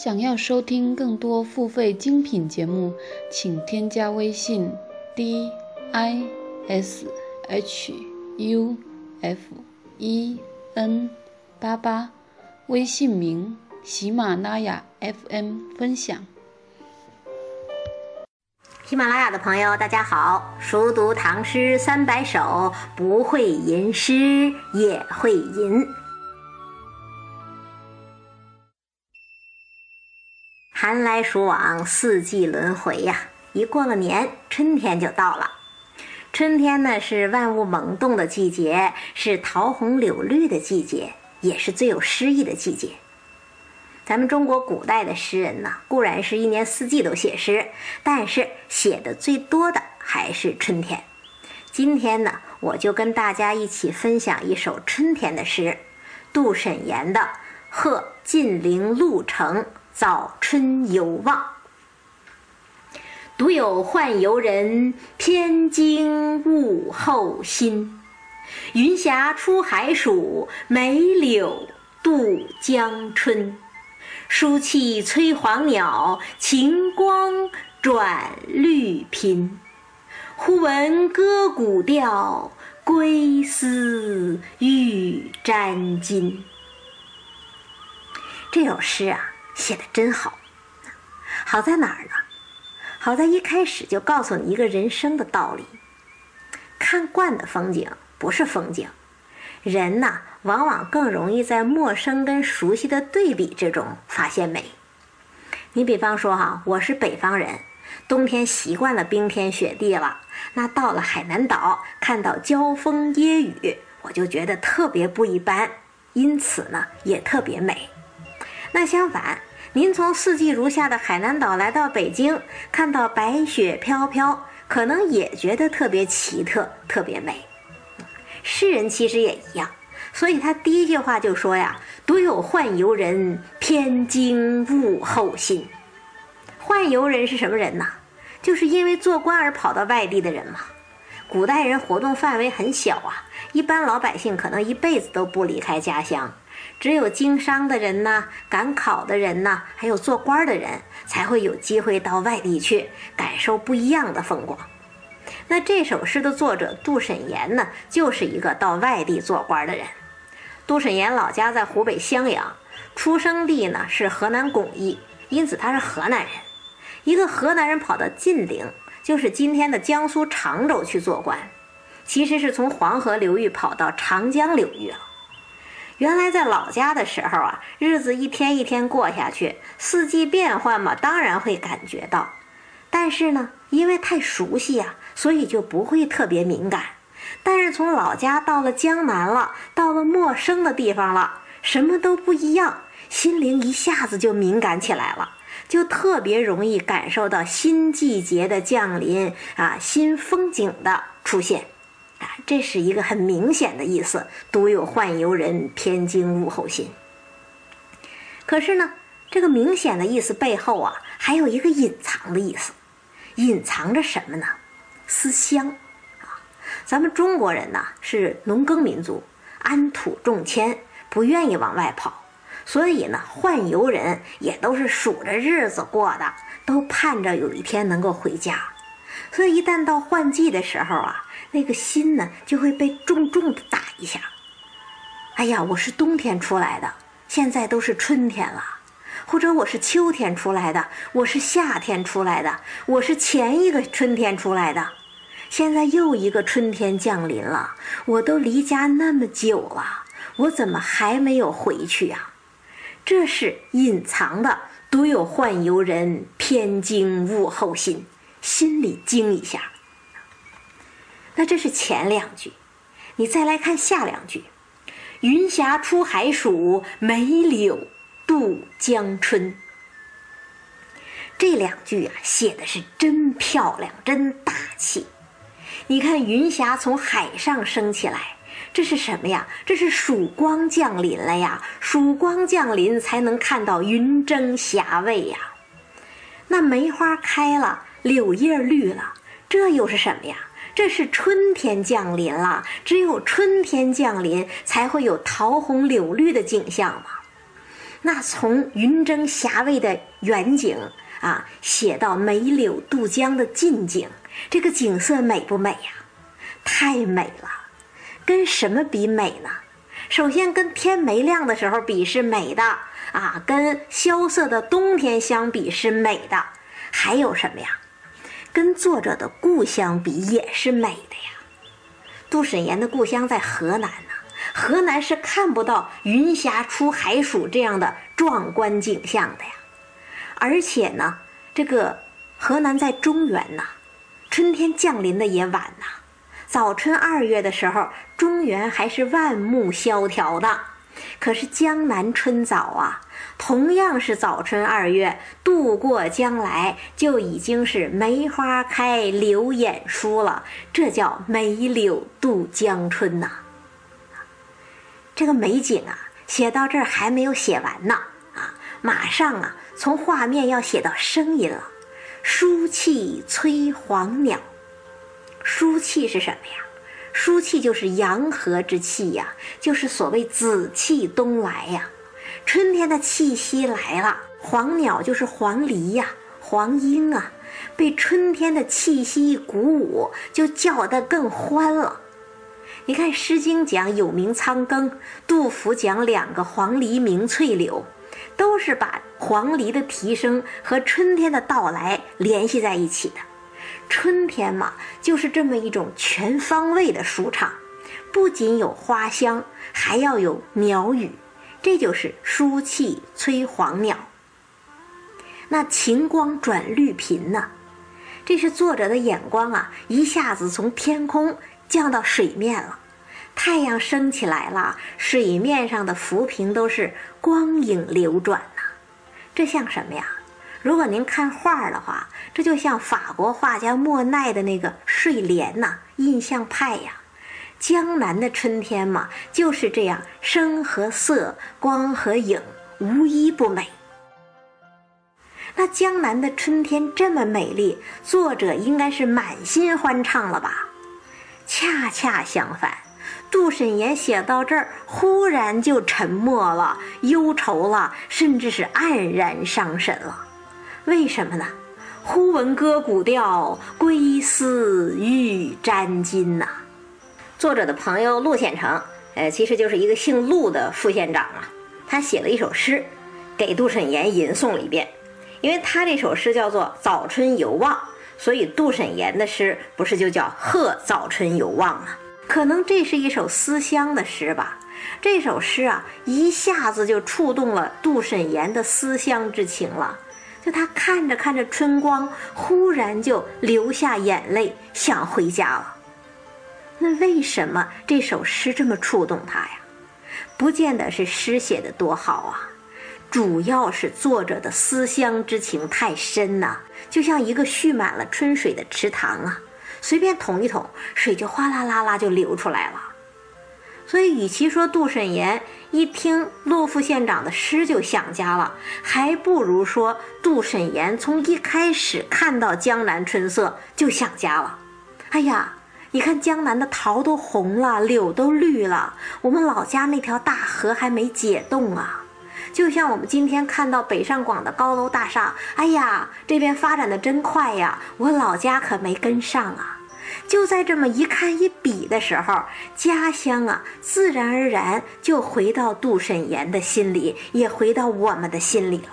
想要收听更多付费精品节目，请添加微信 d i s h u f e n 八八，微信名喜马拉雅 FM 分享。喜马拉雅的朋友，大家好！熟读唐诗三百首，不会吟诗也会吟。寒来暑往，四季轮回呀！一过了年，春天就到了。春天呢，是万物萌动的季节，是桃红柳绿的季节，也是最有诗意的季节。咱们中国古代的诗人呢，固然是一年四季都写诗，但是写的最多的还是春天。今天呢，我就跟大家一起分享一首春天的诗——杜审言的《贺晋陵鹿城》。早春犹望，独有宦游人偏惊物候新。云霞出海曙，梅柳渡江春。书气催黄鸟，晴光转绿频。忽闻歌鼓调，归思欲沾巾。这首诗啊。写的真好，好在哪儿呢？好在一开始就告诉你一个人生的道理：看惯的风景不是风景，人呐，往往更容易在陌生跟熟悉的对比之中发现美。你比方说哈，我是北方人，冬天习惯了冰天雪地了，那到了海南岛看到交风椰雨，我就觉得特别不一般，因此呢，也特别美。那相反。您从四季如夏的海南岛来到北京，看到白雪飘飘，可能也觉得特别奇特、特别美。诗人其实也一样，所以他第一句话就说呀：“独有宦游人，偏惊物候新。”宦游人是什么人呢？就是因为做官而跑到外地的人嘛。古代人活动范围很小啊，一般老百姓可能一辈子都不离开家乡。只有经商的人呐，赶考的人呐，还有做官的人，才会有机会到外地去感受不一样的风光。那这首诗的作者杜审言呢，就是一个到外地做官的人。杜审言老家在湖北襄阳，出生地呢是河南巩义，因此他是河南人。一个河南人跑到晋陵，就是今天的江苏常州去做官，其实是从黄河流域跑到长江流域了。原来在老家的时候啊，日子一天一天过下去，四季变换嘛，当然会感觉到。但是呢，因为太熟悉呀，所以就不会特别敏感。但是从老家到了江南了，到了陌生的地方了，什么都不一样，心灵一下子就敏感起来了，就特别容易感受到新季节的降临啊，新风景的出现。啊，这是一个很明显的意思，独有宦游人，偏惊物候新。可是呢，这个明显的意思背后啊，还有一个隐藏的意思，隐藏着什么呢？思乡啊，咱们中国人呢是农耕民族，安土重迁，不愿意往外跑，所以呢，宦游人也都是数着日子过的，都盼着有一天能够回家。所以一旦到换季的时候啊。那个心呢，就会被重重的打一下。哎呀，我是冬天出来的，现在都是春天了；或者我是秋天出来的，我是夏天出来的，我是前一个春天出来的，现在又一个春天降临了。我都离家那么久了，我怎么还没有回去呀？这是隐藏的，独有宦游人偏惊物候新，心里惊一下。那这是前两句，你再来看下两句：“云霞出海曙，梅柳渡江春。”这两句啊，写的是真漂亮，真大气。你看云霞从海上升起来，这是什么呀？这是曙光降临了呀！曙光降临才能看到云蒸霞蔚呀。那梅花开了，柳叶绿了，这又是什么呀？这是春天降临了，只有春天降临，才会有桃红柳绿的景象嘛。那从云蒸霞蔚的远景啊，写到梅柳渡江的近景，这个景色美不美呀？太美了！跟什么比美呢？首先跟天没亮的时候比是美的啊，跟萧瑟的冬天相比是美的。还有什么呀？跟作者的故乡比也是美的呀。杜审言的故乡在河南呢。河南是看不到云霞出海曙这样的壮观景象的呀，而且呢，这个河南在中原呐，春天降临的也晚呐，早春二月的时候，中原还是万木萧条的，可是江南春早啊，同样是早春二月，渡过江来就已经是梅花开，柳眼疏了，这叫梅柳渡江春呐。这个美景啊，写到这儿还没有写完呢啊！马上啊，从画面要写到声音了。书气催黄鸟，书气是什么呀？书气就是阳和之气呀，就是所谓紫气东来呀。春天的气息来了，黄鸟就是黄鹂呀，黄莺啊，被春天的气息一鼓舞，就叫得更欢了。你看，《诗经》讲有鸣仓庚，杜甫讲两个黄鹂鸣翠柳，都是把黄鹂的啼声和春天的到来联系在一起的。春天嘛，就是这么一种全方位的舒畅，不仅有花香，还要有鸟语，这就是书气催黄鸟。那晴光转绿频呢？这是作者的眼光啊，一下子从天空。降到水面了，太阳升起来了，水面上的浮萍都是光影流转呐。这像什么呀？如果您看画的话，这就像法国画家莫奈的那个睡莲呐，印象派呀。江南的春天嘛，就是这样，声和色，光和影，无一不美。那江南的春天这么美丽，作者应该是满心欢畅了吧？恰恰相反，杜审言写到这儿，忽然就沉默了，忧愁了，甚至是黯然伤神了。为什么呢？忽闻歌古调，归思欲沾巾呐。作者的朋友陆县城，呃，其实就是一个姓陆的副县长啊。他写了一首诗，给杜审言吟诵了一遍，因为他这首诗叫做《早春犹望》。所以杜审言的诗不是就叫《贺早春犹望》吗？可能这是一首思乡的诗吧。这首诗啊，一下子就触动了杜审言的思乡之情了。就他看着看着春光，忽然就流下眼泪，想回家了。那为什么这首诗这么触动他呀？不见得是诗写的多好啊。主要是作者的思乡之情太深呐，就像一个蓄满了春水的池塘啊，随便捅一捅，水就哗啦啦啦就流出来了。所以，与其说杜审言一听骆副县长的诗就想家了，还不如说杜审言从一开始看到江南春色就想家了。哎呀，你看江南的桃都红了，柳都绿了，我们老家那条大河还没解冻啊。就像我们今天看到北上广的高楼大厦，哎呀，这边发展的真快呀！我老家可没跟上啊。就在这么一看一比的时候，家乡啊，自然而然就回到杜审言的心里，也回到我们的心里了。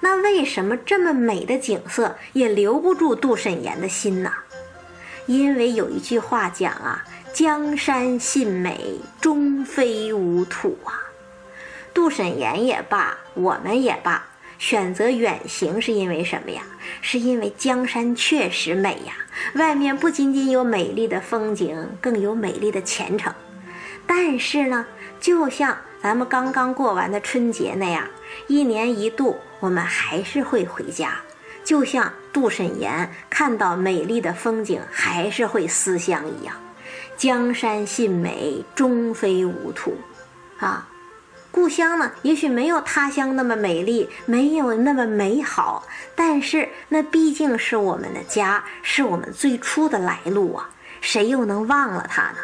那为什么这么美的景色也留不住杜审言的心呢？因为有一句话讲啊：“江山信美，终非吾土啊。”杜审言也罢，我们也罢，选择远行是因为什么呀？是因为江山确实美呀。外面不仅仅有美丽的风景，更有美丽的前程。但是呢，就像咱们刚刚过完的春节那样，一年一度，我们还是会回家。就像杜审言看到美丽的风景，还是会思乡一样。江山信美，终非吾土，啊。故乡呢，也许没有他乡那么美丽，没有那么美好，但是那毕竟是我们的家，是我们最初的来路啊！谁又能忘了它呢？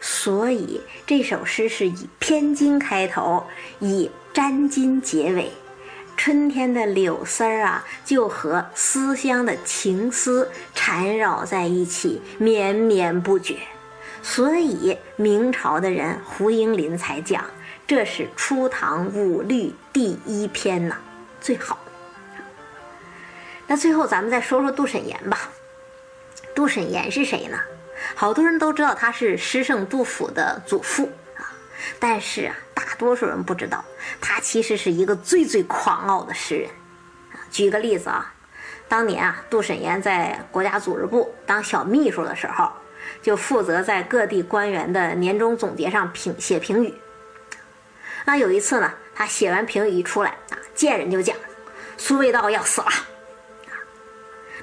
所以这首诗是以偏金开头，以沾金结尾。春天的柳丝儿啊，就和思乡的情思缠绕在一起，绵绵不绝。所以明朝的人胡应麟才讲，这是初唐五律第一篇呐，最好。那最后咱们再说说杜审言吧。杜审言是谁呢？好多人都知道他是诗圣杜甫的祖父啊，但是啊，多数人不知道，他其实是一个最最狂傲的诗人。举个例子啊，当年啊，杜审言在国家组织部当小秘书的时候，就负责在各地官员的年终总结上评写评语。那有一次呢，他写完评语一出来啊，见人就讲，苏味道要死了。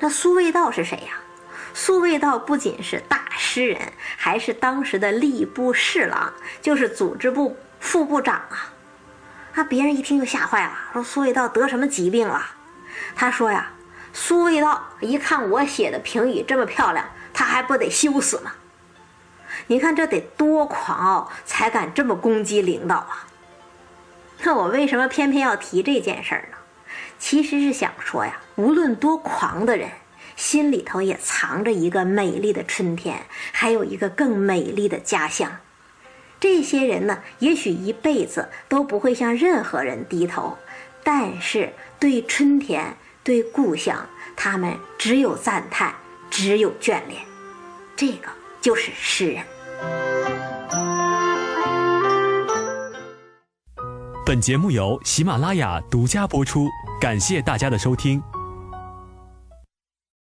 那苏味道是谁呀？苏味道不仅是大诗人，还是当时的吏部侍郎，就是组织部副部长啊。那别人一听就吓坏了，说苏味道得什么疾病了？他说呀，苏味道一看我写的评语这么漂亮，他还不得羞死吗？你看这得多狂傲，才敢这么攻击领导啊？那我为什么偏偏要提这件事儿呢？其实是想说呀，无论多狂的人。心里头也藏着一个美丽的春天，还有一个更美丽的家乡。这些人呢，也许一辈子都不会向任何人低头，但是对春天、对故乡，他们只有赞叹，只有眷恋。这个就是诗人。本节目由喜马拉雅独家播出，感谢大家的收听。